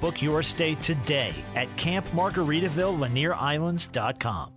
Book your stay today at campmargaritaville.lanierislands.com.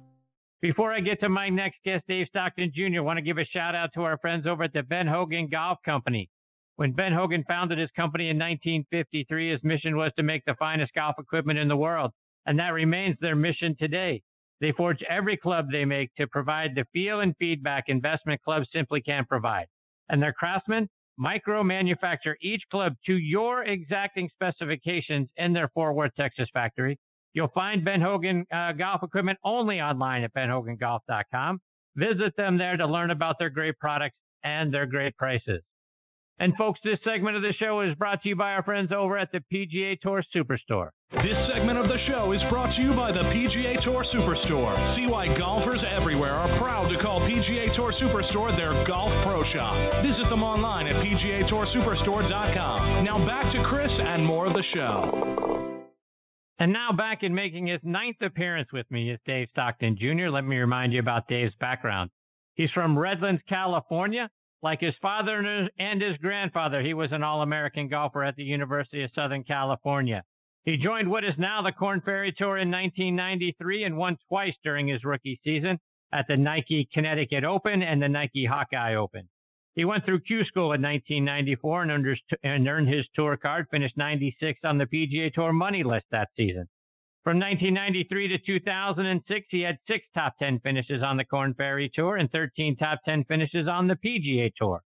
Before I get to my next guest, Dave Stockton Jr., I want to give a shout out to our friends over at the Ben Hogan Golf Company. When Ben Hogan founded his company in 1953, his mission was to make the finest golf equipment in the world, and that remains their mission today. They forge every club they make to provide the feel and feedback investment clubs simply can't provide. And their craftsmen micro manufacture each club to your exacting specifications in their Fort Worth, Texas factory. You'll find Ben Hogan uh, golf equipment only online at benhogangolf.com. Visit them there to learn about their great products and their great prices. And folks, this segment of the show is brought to you by our friends over at the PGA Tour Superstore. This segment of the show is brought to you by the PGA Tour Superstore. See why golfers everywhere are proud to call PGA Tour Superstore their golf pro shop. Visit them online at PGATourSuperstore.com. Now back to Chris and more of the show. And now back in making his ninth appearance with me is Dave Stockton Jr. Let me remind you about Dave's background. He's from Redlands, California. Like his father and his grandfather, he was an All American golfer at the University of Southern California. He joined what is now the Korn Ferry Tour in 1993 and won twice during his rookie season at the Nike Connecticut Open and the Nike Hawkeye Open. He went through Q School in 1994 and, earned his tour card, finished 96 on the PGA Tour money list that season. From 1993 to 2006, he had six top 10 finishes on the Korn Ferry Tour and 13 top 10 finishes on the PGA Tour.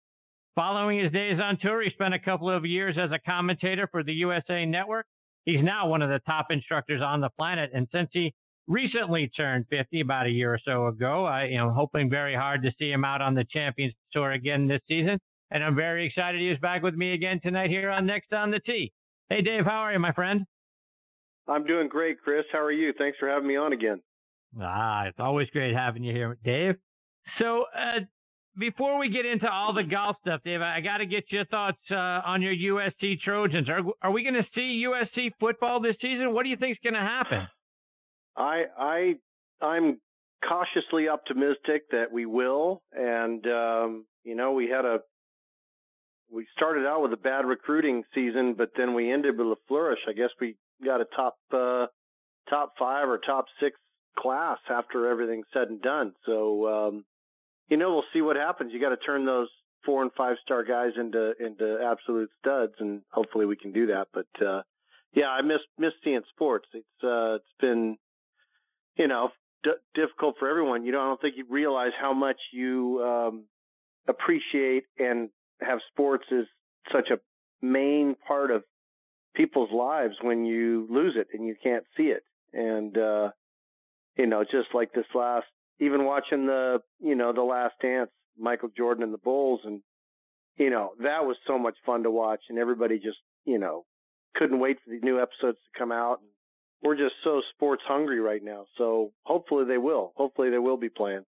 Following his days on tour, he spent a couple of years as a commentator for the USA Network. He's now one of the top instructors on the planet, and since he recently turned 50 about a year or so ago, I am hoping very hard to see him out on the Champions Tour again this season. And I'm very excited he is back with me again tonight here on Next on the Tee. Hey, Dave, how are you, my friend? I'm doing great, Chris. How are you? Thanks for having me on again. Ah, it's always great having you here, Dave. So, uh, before we get into all the golf stuff, Dave, I got to get your thoughts uh, on your USC Trojans. Are are we going to see USC football this season? What do you think is going to happen? I I I'm cautiously optimistic that we will, and um, you know we had a we started out with a bad recruiting season, but then we ended with a flourish. I guess we got a top uh, top five or top six class after everything's said and done. So um, you know we'll see what happens. You got to turn those four and five star guys into into absolute studs, and hopefully we can do that. But uh, yeah, I miss miss seeing sports. It's uh, it's been you know d- difficult for everyone. You know I don't think you realize how much you um, appreciate and have sports as such a main part of people's lives when you lose it and you can't see it. And, uh, you know, just like this last, even watching the, you know, the last dance, Michael Jordan and the Bulls and, you know, that was so much fun to watch and everybody just, you know, couldn't wait for the new episodes to come out. And we're just so sports hungry right now. So hopefully they will. Hopefully they will be playing.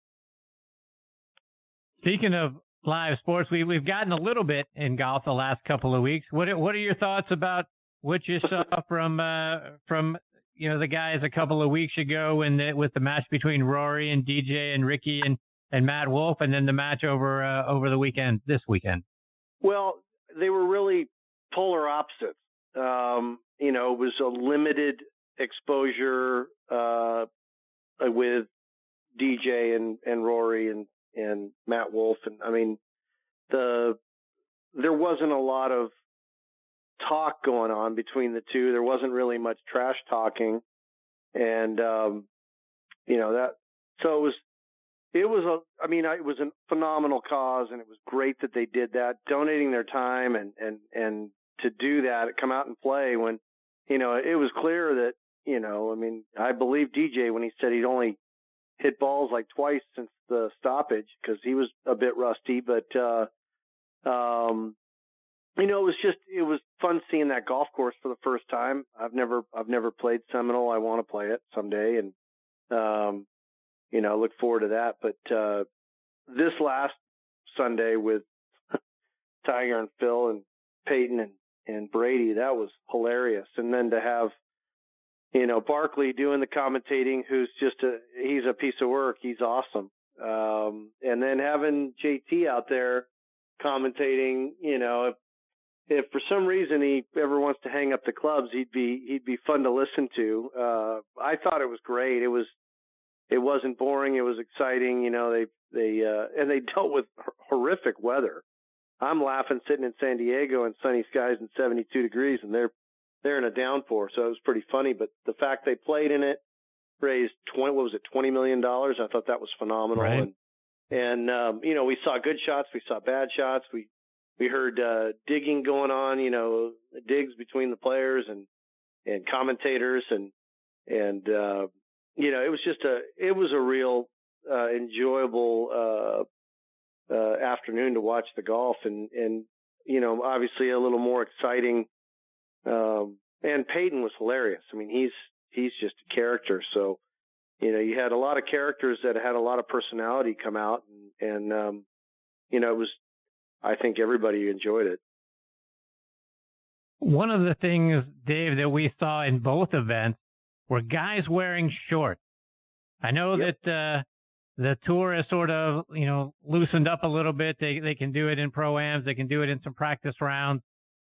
Speaking of live sports, we we've gotten a little bit in golf the last couple of weeks. What what are your thoughts about what you saw from uh, from you know the guys a couple of weeks ago in the, with the match between Rory and DJ and Rickie and and Matt Wolff, and then the match over uh, over the weekend this weekend. Well, they were really polar opposites. Um, you know, it was a limited exposure uh, with DJ and and Rory and and Matt Wolff, and I mean the there wasn't a lot of talk going on between the two. There wasn't really much trash talking, and um, you know that. So it was, it was a. I mean, it was a phenomenal cause, and it was great that they did that, donating their time and and and to do that, come out and play when, you know, it was clear that you know, I mean, I believe DJ when he said he'd only hit balls like twice since the stoppage because he was a bit rusty, but. uh um you know, it was just it was fun seeing that golf course for the first time. I've never I've never played Seminole. I want to play it someday, and Um, you know, I look forward to that. But uh, this last Sunday with Tiger and Phil and Peyton and and Brady, that was hilarious. And then to have you know Barkley doing the commentating, who's just a he's a piece of work. He's awesome. Um, and then having JT out there commentating, you know, if for some reason he ever wants to hang up the clubs, he'd be he'd be fun to listen to. Uh, I thought it was great. It was it wasn't boring. It was exciting. You know, they they uh, and they dealt with horrific weather. I'm laughing sitting in San Diego in sunny skies and 72 degrees, and they're they're in a downpour. So it was pretty funny. But the fact they played in it, raised 20 what was it 20 million dollars. I thought that was phenomenal. Right. And and um, you know we saw good shots, we saw bad shots, we we heard uh, digging going on, you know, digs between the players and and commentators and and uh, you know it was just a it was a real uh, enjoyable uh, uh, afternoon to watch the golf and and you know obviously a little more exciting. Um, and Peyton was hilarious. I mean he's he's just a character. So you know you had a lot of characters that had a lot of personality come out and and um, you know it was I think everybody enjoyed it. One of the things, Dave, that we saw in both events were guys wearing shorts. I know Yep. that uh, the tour has sort of, you know, loosened up a little bit. They they can do it in pro ams. They can do it in some practice rounds.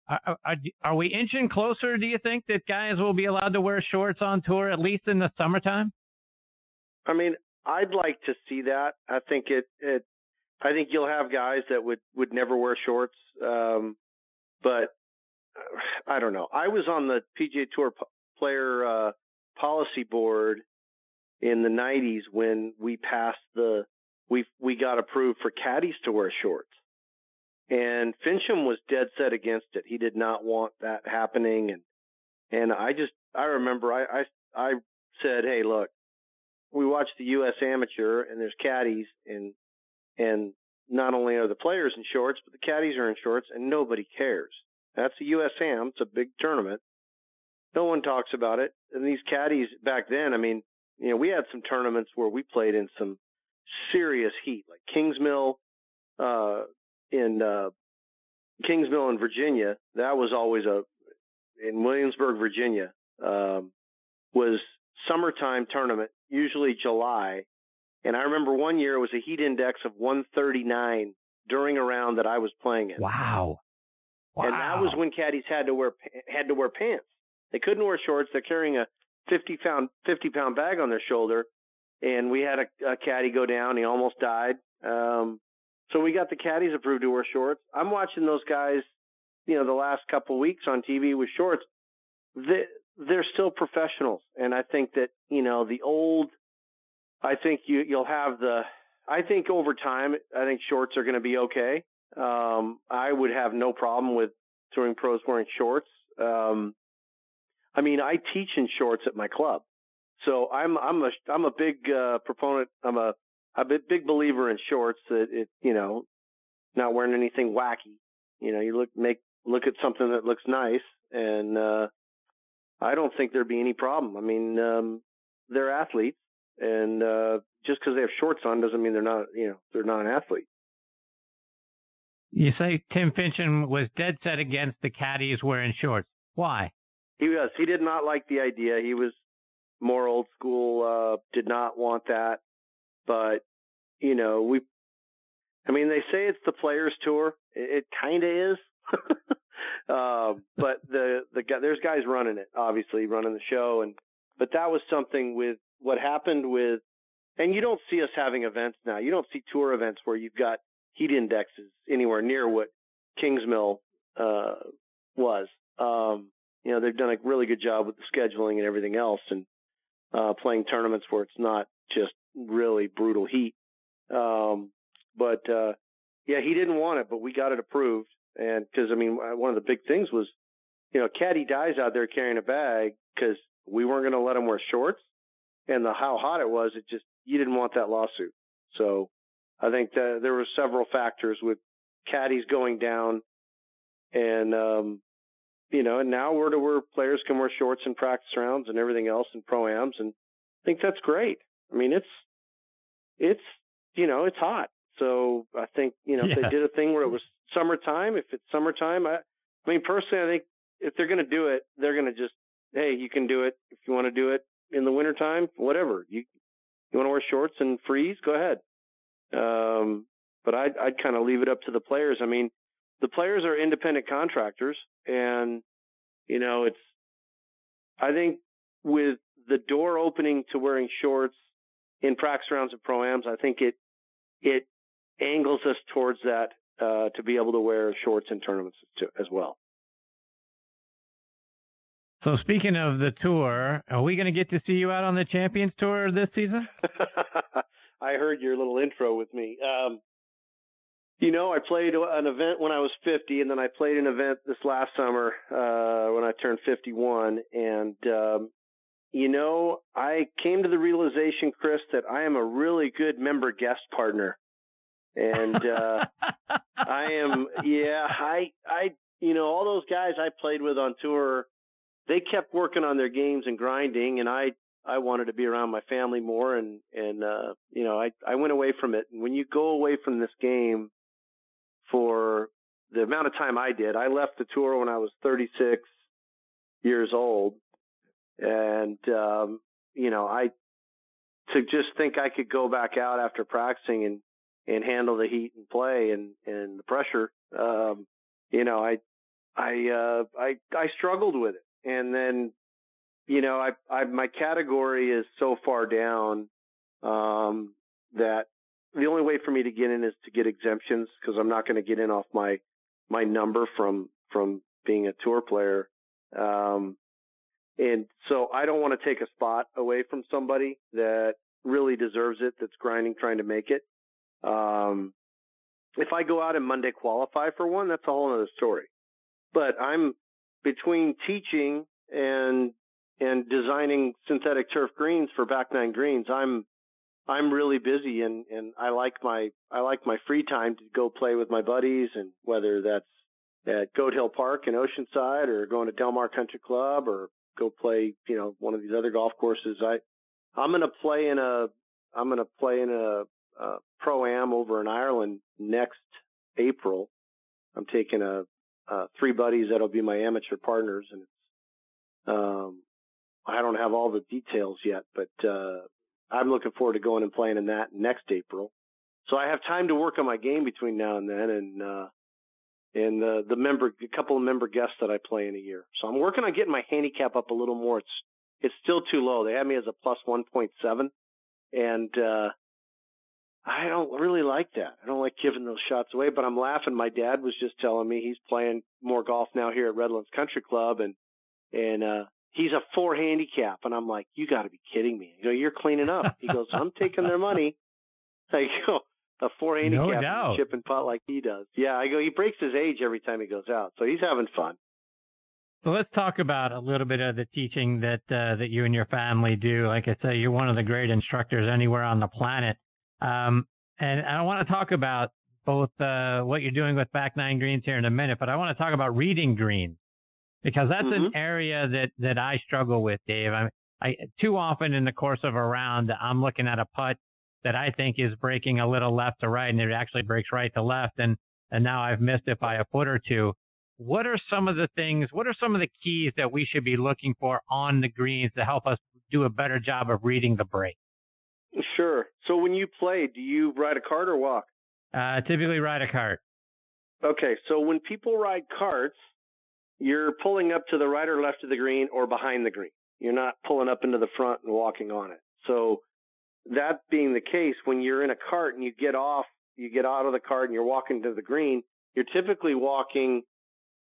Are, are, are we inching closer? Do you think that guys will be allowed to wear shorts on tour at least in the summertime? I mean, I'd like to see that. I think it it I think you'll have guys that would would never wear shorts. Um but I don't know. I was on the PGA Tour player uh policy board in the 90s when we passed the we we got approved for caddies to wear shorts. And Finchem was dead set against it. He did not want that happening and and I just I remember I I I said, "Hey, look, we watch the U.S. Amateur, and there's caddies, and and not only are the players in shorts, but the caddies are in shorts, and nobody cares. That's a U.S. Am. It's a big tournament. No one talks about it. And these caddies back then, I mean, you know, we had some tournaments where we played in some serious heat, like Kingsmill, uh, in uh, Kingsmill in Virginia. That was always a in Williamsburg, Virginia. Um, was summertime tournament, usually July. And I remember one year it was a heat index of 139 during a round that I was playing in. Wow. Wow. And that was when caddies had to wear had to wear pants. They couldn't wear shorts. They're carrying a 50 pound 50 pound bag on their shoulder, and we had a, a caddy go down. He almost died. Um, so we got the caddies approved to wear shorts. I'm watching those guys, you know, the last couple of weeks on TV with shorts. They, they're still professionals, and I think that you know the old. I think you you'll have the. I think over time, I think shorts are going to be okay. Um, I would have no problem with touring pros wearing shorts. Um, I mean, I teach in shorts at my club, so I'm I'm a I'm a big uh, proponent. I'm a a big believer in shorts. That it you know, not wearing anything wacky. You know, you look make look at something that looks nice, and uh, I don't think there'd be any problem. I mean, um, they're athletes, and uh, just because they have shorts on doesn't mean they're not you know they're not an athlete. You say Tim Finchem was dead set against the caddies wearing shorts. Why? He was. He did not like the idea. He was more old school. Uh, did not want that. But you know, we. I mean, they say it's the Players Tour. It, it kind of is. uh, but the the guy, there's guys running it, obviously running the show, and but that was something with what happened with, and you don't see us having events now. You don't see tour events where you've got heat indexes anywhere near what Kingsmill uh, was. Um, you know, they've done a really good job with the scheduling and everything else, and uh, playing tournaments where it's not just really brutal heat. Um, but uh, yeah, he didn't want it, but we got it approved. And because I mean, one of the big things was, you know, caddy dies out there carrying a bag because we weren't going to let him wear shorts, and the how hot it was, it just you didn't want that lawsuit. So I think that there were several factors with caddies going down, and um, you know, and now we're to where players can wear shorts in practice rounds and everything else in pro ams, and I think that's great. I mean, it's it's you know it's hot. So I think you know yeah. if they did a thing where it was summertime, if it's summertime, I, I mean personally, I think if they're going to do it, they're going to just hey, you can do it if you want to do it in the wintertime, whatever. You you want to wear shorts and freeze, go ahead. Um, but I'd I'd kind of leave it up to the players. I mean, the players are independent contractors, and you know it's. I think with the door opening to wearing shorts in practice rounds and pro-ams, I think it it angles us towards that uh, to be able to wear shorts in tournaments too, as well. So speaking of the tour, are we going to get to see you out on the Champions Tour this season? I heard your little intro with me. Um, you know, I played an event when I was 50, and then I played an event this last summer uh, when I turned 51. And um, you know, I came to the realization, Chris, that I am a really good member guest partner. And uh I am yeah, I I you know, all those guys I played with on tour, they kept working on their games and grinding and I I wanted to be around my family more and and uh you know, I I went away from it. And when you go away from this game for the amount of time I did, I left the tour when I was 36 years old and um, you know, I to just think I could go back out after practicing and and handle the heat and play and and the pressure. Um, you know, I I uh, I I struggled with it, and then you know, I I my category is so far down um, that the only way for me to get in is to get exemptions because I'm not going to get in off my my number from from being a tour player. Um, and so I don't want to take a spot away from somebody that really deserves it, that's grinding, trying to make it. Um, if I go out and Monday qualify for one, that's a whole other story. But I'm between teaching and and designing synthetic turf greens for back nine greens. I'm I'm really busy and and I like my I like my free time to go play with my buddies and whether that's at Goat Hill Park in Oceanside or going to Del Mar Country Club or go play, you know, one of these other golf courses. I, I'm going to play in a, I'm going to play in a, a pro am over in Ireland next April. I'm taking a, a three buddies that'll be my amateur partners, and it's, um, I don't have all the details yet, but uh, I'm looking forward to going and playing in that next April. So I have time to work on my game between now and then, and uh, and the the member a couple of member guests that I play in a year. So I'm working on getting my handicap up a little more. It's it's still too low. They have me as a plus 1.7, and uh, I don't really like that. I don't like giving those shots away. But I'm laughing. My dad was just telling me he's playing more golf now here at Redlands Country Club, and and uh, he's a four handicap, and I'm like, you got to be kidding me. You know, you're cleaning up. He goes, I'm taking their money. I go, a four handicap no chip and putt like he does. Yeah, I go. He breaks his age every time he goes out, so he's having fun. So let's talk about a little bit of the teaching that uh, that you and your family do. Like I say, you're one of the great instructors anywhere on the planet, um, and I want to talk about both uh, what you're doing with back nine greens here in a minute, but I want to talk about reading greens because that's mm-hmm. an area that that I struggle with, Dave. I, I too often in the course of a round, I'm looking at a putt that I think is breaking a little left to right, and it actually breaks right to left, and and now I've missed it by a foot or two. What are some of the things? What are some of the keys that we should be looking for on the greens to help us do a better job of reading the break? Sure. So when you play, do you ride a cart or walk? Uh, typically ride a cart. Okay, so when people ride carts, you're pulling up to the right or left of the green or behind the green. You're not pulling up into the front and walking on it. So that being the case, when you're in a cart and you get off, you get out of the cart and you're walking to the green, you're typically walking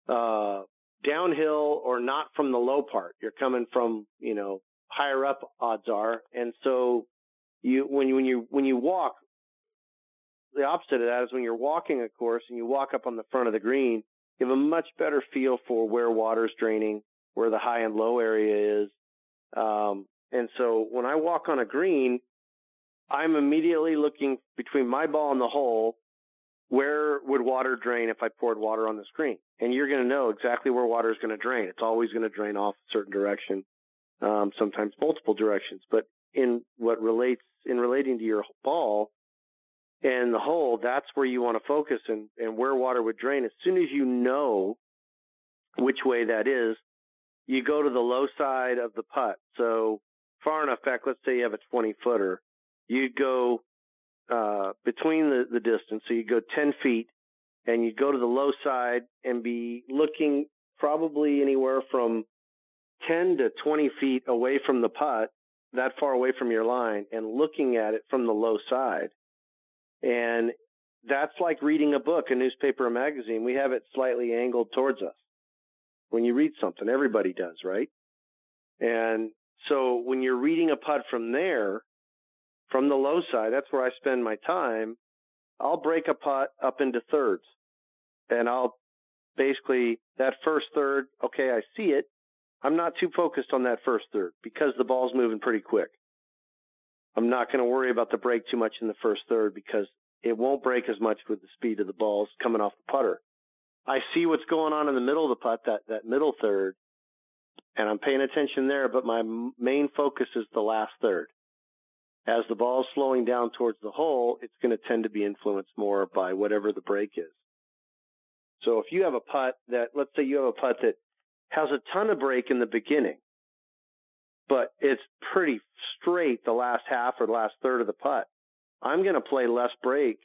uh, downhill or not from the low part. You're coming from, you know, higher up odds are. And so you when you when you when you walk, the opposite of that is when you're walking a course and you walk up on the front of the green, you have a much better feel for where water's draining, where the high and low area is. Um, and so when I walk on a green, I'm immediately looking between my ball and the hole. Where would water drain if I poured water on the screen? And you're going to know exactly where water is going to drain. It's always going to drain off a certain direction, um, sometimes multiple directions. But in what relates in relating to your ball and the hole, that's where you want to focus and, and where water would drain. As soon as you know which way that is, you go to the low side of the putt. So far enough back, let's say you have a 20 footer, you go uh, between the, the distance. So you go 10 feet and you go to the low side and be looking probably anywhere from 10 to 20 feet away from the putt, that far away from your line, and looking at it from the low side. And that's like reading a book, a newspaper, a magazine. We have it slightly angled towards us when you read something. Everybody does, right? And so when you're reading a putt from there, from the low side, that's where I spend my time. I'll break a putt up into thirds and I'll basically that first third, okay, I see it. I'm not too focused on that first third because the ball's moving pretty quick. I'm not going to worry about the break too much in the first third because it won't break as much with the speed of the balls coming off the putter. I see what's going on in the middle of the putt, that, that middle third, and I'm paying attention there, but my main focus is the last third. As the ball's slowing down towards the hole, it's going to tend to be influenced more by whatever the break is. So if you have a putt that, let's say you have a putt that has a ton of break in the beginning, but it's pretty straight the last half or the last third of the putt, I'm going to play less break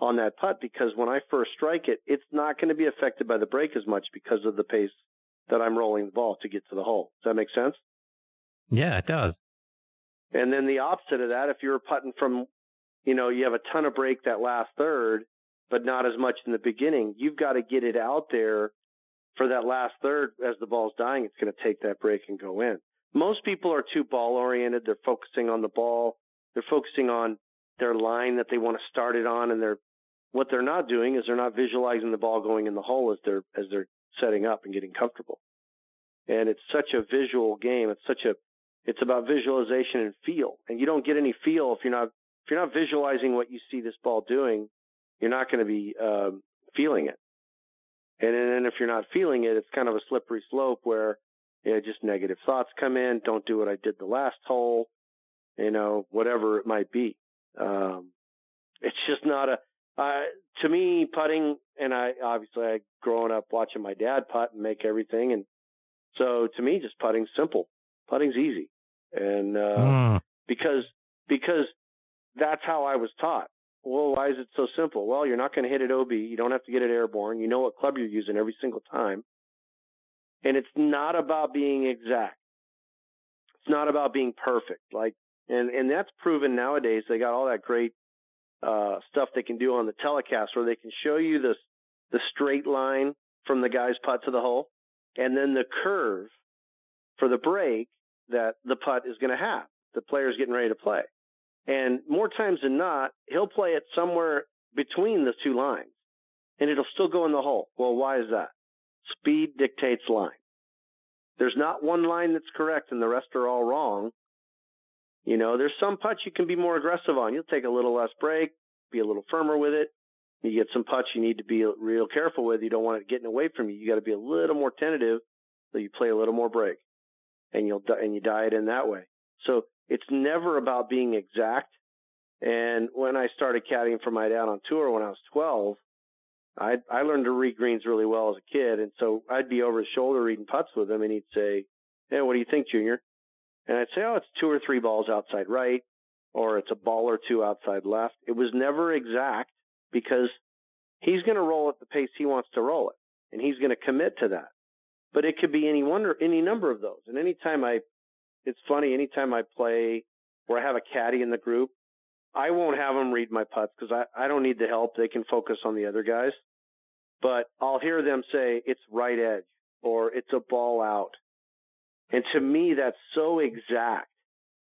on that putt because when I first strike it, it's not going to be affected by the break as much because of the pace that I'm rolling the ball to get to the hole. Does that make sense? Yeah, it does. And then the opposite of that, if you're putting from, you know, you have a ton of break that last third, but not as much in the beginning, you've got to get it out there for that last third as the ball's dying. It's going to take that break and go in. Most people are too ball oriented. They're focusing on the ball. They're focusing on their line that they want to start it on, and they're what they're not doing is they're not visualizing the ball going in the hole as they're as they're setting up and getting comfortable. And it's such a visual game. It's such a it's about visualization and feel. And you don't get any feel if you're not if you're not visualizing what you see this ball doing, you're not going to be um, feeling it. And then if you're not feeling it, it's kind of a slippery slope where you know, just negative thoughts come in. Don't do what I did the last hole, you know, whatever it might be. Um, it's just not a. Uh, to me, putting, and I obviously I growing up watching my dad putt and make everything, and so to me, just putting's simple. Putting's easy, and uh, mm. because because that's how I was taught. Well, why is it so simple? Well, you're not going to hit it OB. You don't have to get it airborne. You know what club you're using every single time. And it's not about being exact. It's not about being perfect. Like, and, and that's proven nowadays. They got all that great, uh, stuff they can do on the telecast where they can show you the, the straight line from the guy's putt to the hole and then the curve for the break that the putt is going to have. The player's getting ready to play. And more times than not, he'll play it somewhere between the two lines and it'll still go in the hole. Well, why is that? Speed dictates line. There's not one line that's correct and the rest are all wrong. You know, there's some putts you can be more aggressive on. You'll take a little less break, be a little firmer with it. You get some putts you need to be real careful with. You don't want it getting away from you. You got to be a little more tentative, so you play a little more break, and you'll and you diet in that way. So it's never about being exact. And when I started caddying for my dad on tour when I was 12, I I learned to read greens really well as a kid, and so I'd be over his shoulder reading putts with him, and he'd say, "Hey, what do you think, Junior?" And I'd say, "Oh, it's two or three balls outside right, or it's a ball or two outside left." It was never exact because he's going to roll at the pace he wants to roll it, and he's going to commit to that. But it could be any one or any number of those. And anytime I it's funny anytime I play where I have a caddy in the group, I won't have them read my putts because I, I don't need the help. They can focus on the other guys. But I'll hear them say it's right edge or it's a ball out. And to me, that's so exact.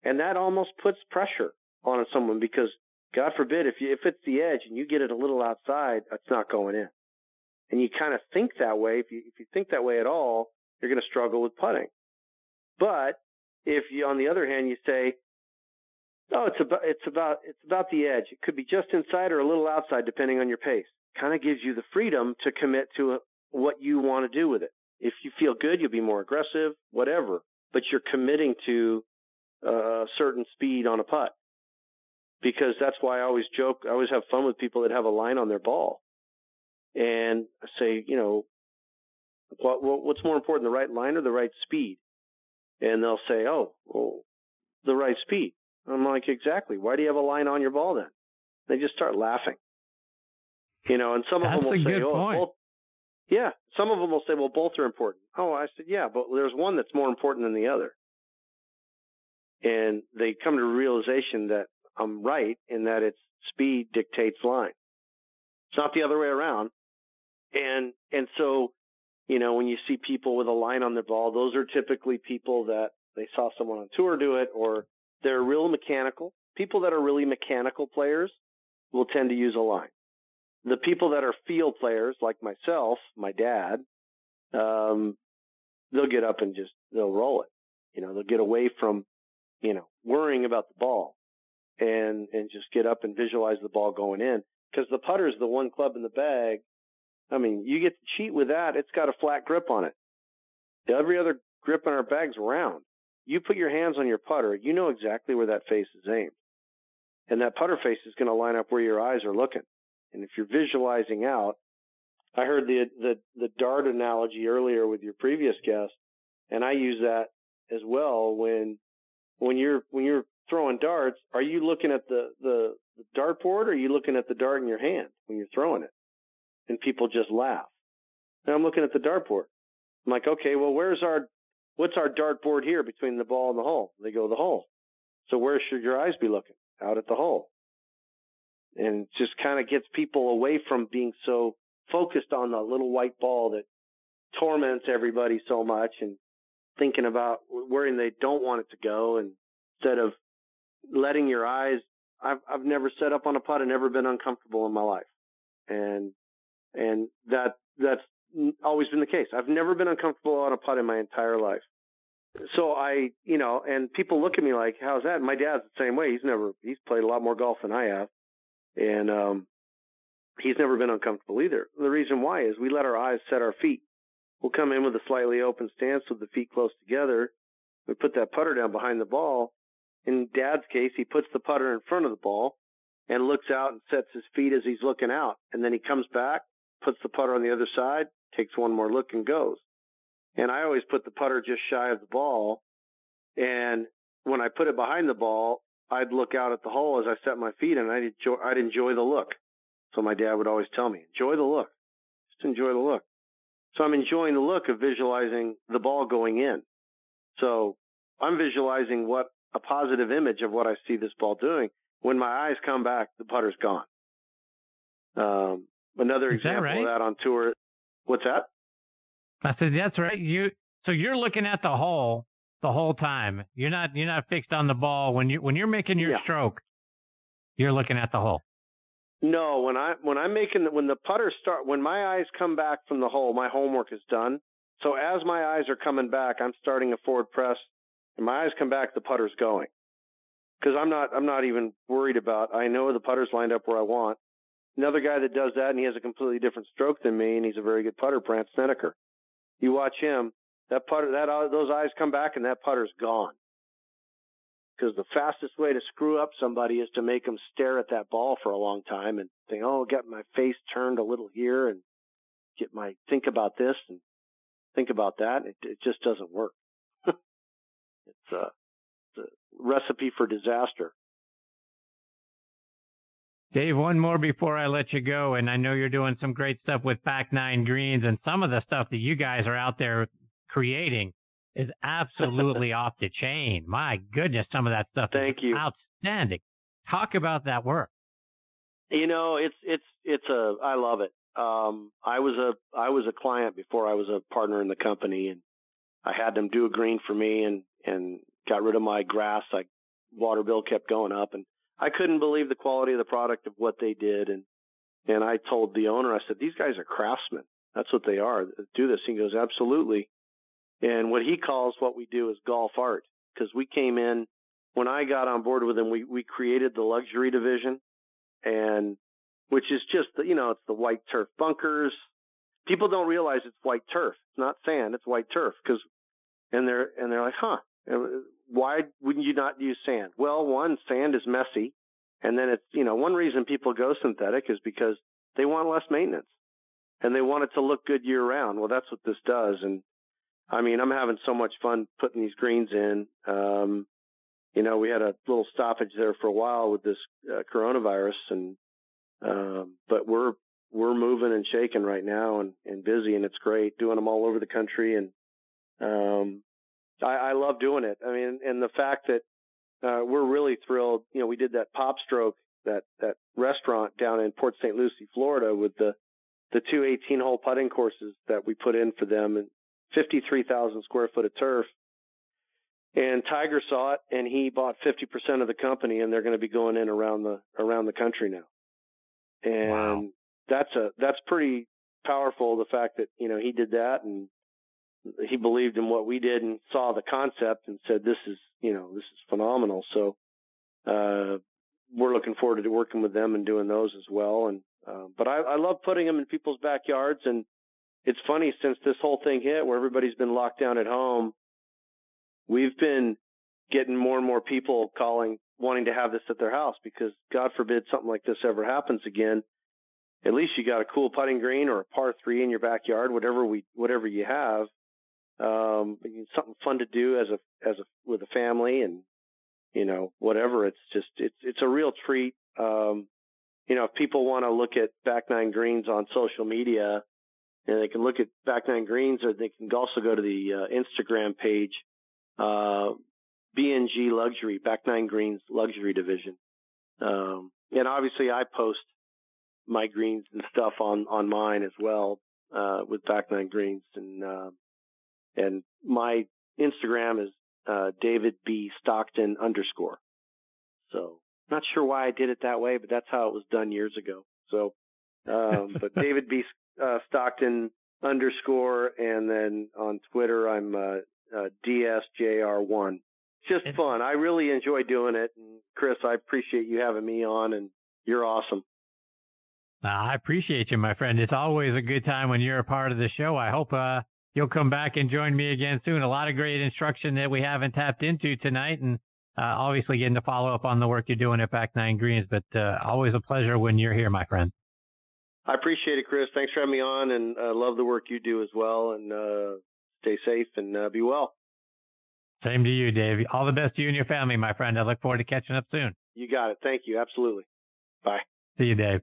And that almost puts pressure on someone because God forbid if you, if it's the edge and you get it a little outside, it's not going in. And you kind of think that way. If you, if you think that way at all, you're going to struggle with putting. But if you, on the other hand, you say, "Oh, it's about it's about it's about the edge. It could be just inside or a little outside, depending on your pace." Kind of gives you the freedom to commit to a, what you want to do with it. If you feel good, you'll be more aggressive, whatever. But you're committing to a certain speed on a putt because that's why I always joke. I always have fun with people that have a line on their ball, and I say, you know, what, what's more important, the right line or the right speed? And they'll say, oh, well, the right speed. I'm like, exactly. Why do you have a line on your ball then? They just start laughing. You know, and some That's of them will say, oh, both. Yeah, some of them will say, well, both are important. Oh, I said, yeah, but there's one that's more important than the other. And they come to a realization that I'm right in that it's speed dictates line. It's not the other way around. And and so, you know, when you see people with a line on their ball, those are typically people that they saw someone on tour do it or they're real mechanical. People that are really mechanical players will tend to use a line. The people that are field players, like myself, my dad, um, they'll get up and just they'll roll it. You know, they'll get away from, you know, worrying about the ball and and just get up and visualize the ball going in because the putter is the one club in the bag. I mean, you get to cheat with that. It's got a flat grip on it. Every other grip in our bag's round. You put your hands on your putter, you know exactly where that face is aimed. And that putter face is going to line up where your eyes are looking. And if you're visualizing out, I heard the, the, the dart analogy earlier with your previous guest, and I use that as well when, when you're, when you're throwing darts, are you looking at the, the, the dartboard or are you looking at the dart in your hand when you're throwing it? And people just laugh. And I'm looking at the dartboard. I'm like, okay, well, where's our what's our dartboard here between the ball and the hole? They go, the hole. So where should your eyes be looking? Out at the hole. And just kind of gets people away from being so focused on the little white ball that torments everybody so much and thinking about where they don't want it to go and instead of letting your eyes I've I've never set up on a putt and never been uncomfortable in my life. And and that that's always been the case. I've never been uncomfortable on a putt in my entire life. So I, you know, and people look at me like, "How's that?" my dad's the same way. He's never he's played a lot more golf than I have, and um, he's never been uncomfortable either. The reason why is we let our eyes set our feet. We'll come in with a slightly open stance with the feet close together. We put that putter down behind the ball. In Dad's case, he puts the putter in front of the ball and looks out and sets his feet as he's looking out, and then he comes back, puts the putter on the other side, takes one more look and goes. And I always put the putter just shy of the ball. And when I put it behind the ball, I'd look out at the hole as I set my feet and I'd enjoy, I'd enjoy the look. So my dad would always tell me, enjoy the look. Just enjoy the look. So I'm enjoying the look of visualizing the ball going in. So I'm visualizing what a positive image of what I see this ball doing. When my eyes come back, the putter's gone. Um, another Is example right? of that on tour What's that? I said that's right. You so you're looking at the hole the whole time. You're not you're not fixed on the ball when you when you're making your Yeah. stroke. You're looking at the hole. No, when I when I'm making when the putter start when my eyes come back from the hole, my homework is done. So as my eyes are coming back, I'm starting a forward press, and my eyes come back, the putter's going. Because I'm not I'm not even worried about. I know the putter's lined up where I want. Another guy that does that and he has a completely different stroke than me, and he's a very good putter, Brandt Snedeker. You watch him, that putter, that uh, those eyes come back, and that putter's gone. Because the fastest way to screw up somebody is to make them stare at that ball for a long time and think, "Oh, get my face turned a little here and get my think about this and think about that." It, it just doesn't work. it's, a, it's a recipe for disaster. Dave, one more before I let you go, and I know you're doing some great stuff with Back Nine Greens, and some of the stuff that you guys are out there creating is absolutely off the chain. My goodness, some of that stuff Thank is you. outstanding. Talk about that work. You know, it's it's it's a I love it. Um, I was a I was a client before I was a partner in the company, and I had them do a green for me, and and got rid of my grass. I water bill kept going up, and I couldn't believe the quality of the product of what they did, and and I told the owner, I said, these guys are craftsmen. That's what they are. Do this. He goes, absolutely. And what he calls what we do is golf art, because we came in when I got on board with him. We we created the luxury division, and which is just the, you know it's the white turf bunkers. People don't realize it's white turf. It's not sand. It's white turf because, and they're and they're like, huh. Why wouldn't you not use sand? Well, one, sand is messy. And then it's, you know, one reason people go synthetic is because they want less maintenance and they want it to look good year round. Well, that's what this does. And I mean, I'm having so much fun putting these greens in. Um, you know, we had a little stoppage there for a while with this uh, coronavirus and, um, but we're, we're moving and shaking right now and, and busy and it's great doing them all over the country. And, um, I, I love doing it. I mean, and the fact that, uh, we're really thrilled. You know, we did that PopStroke, that, that restaurant down in Port St. Lucie, Florida with the, the two 18 hole putting courses that we put in for them and 53,000 square foot of turf. And Tiger saw it and he bought 50% of the company and they're going to be going in around the, around the country now. And wow. that's a, that's pretty powerful. The fact that, you know, he did that and he believed in what we did and saw the concept and said, this is, you know, this is phenomenal. So, uh, we're looking forward to working with them and doing those as well. And, uh, but I, I love putting them in people's backyards. And it's funny since this whole thing hit where everybody's been locked down at home, we've been getting more and more people calling, wanting to have this at their house because God forbid something like this ever happens again. At least you got a cool putting green or a par three in your backyard, whatever we, whatever you have um, something fun to do as a as a with a family and you know whatever. It's just it's it's a real treat. Um, you know, if people want to look at Back Nine Greens on social media, and they can look at Back Nine Greens, or they can also go to the uh, Instagram page, uh, BNG Luxury, Back Nine Greens Luxury Division. Um, and obviously, I post my greens and stuff on on mine as well uh, with Back Nine Greens, and uh, and my Instagram is uh, David B Stockton underscore. So not sure why I did it that way, but that's how it was done years ago. So, um, but David B uh, Stockton underscore, and then on Twitter I'm uh, uh, DSJR1. It's just fun. I really enjoy doing it. And Chris, I appreciate you having me on, and you're awesome. I appreciate you, my friend. It's always a good time when you're a part of the show. I hope uh, you'll come back and join me again soon. A lot of great instruction that we haven't tapped into tonight, and uh, obviously getting to follow up on the work you're doing at Back Nine Greens. But uh, always a pleasure when you're here, my friend. I appreciate it, Chris. Thanks for having me on, and uh, love the work you do as well. And uh, stay safe and uh, be well. Same to you, Dave. All the best to you and your family, my friend. I look forward to catching up soon. You got it. Thank you. Absolutely. Bye. See you, Dave.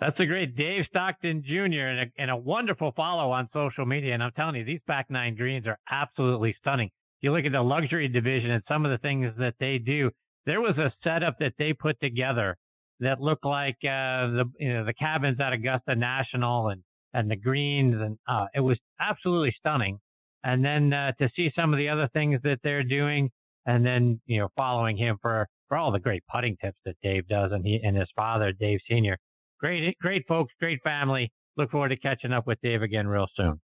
That's a great Dave Stockton Jr. and a, and a wonderful follow on social media. And I'm telling you, these back nine greens are absolutely stunning. You look at the luxury division and some of the things that they do, there was a setup that they put together that looked like uh, the you know the cabins at Augusta National and and the greens and uh, it was absolutely stunning. And then uh, to see some of the other things that they're doing, and then you know following him for for all the great putting tips that Dave does and he and his father Dave Senior Great, eh, great folks, great family. Look forward to catching up with Dave again real soon.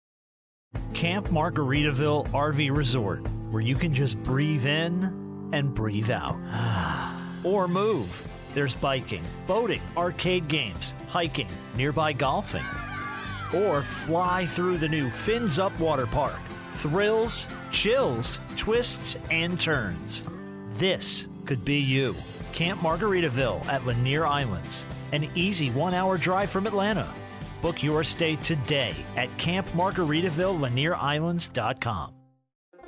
Camp Margaritaville RV Resort, where you can just breathe in and breathe out. or move. There's biking, boating, arcade games, hiking, nearby golfing. Or fly through the new Fins Up Water Park. Thrills, chills, twists, and turns. This could be you. Camp Margaritaville at Lanier Islands an easy one hour drive from Atlanta. Book your stay today at campmargaritaville.lanierislands.com.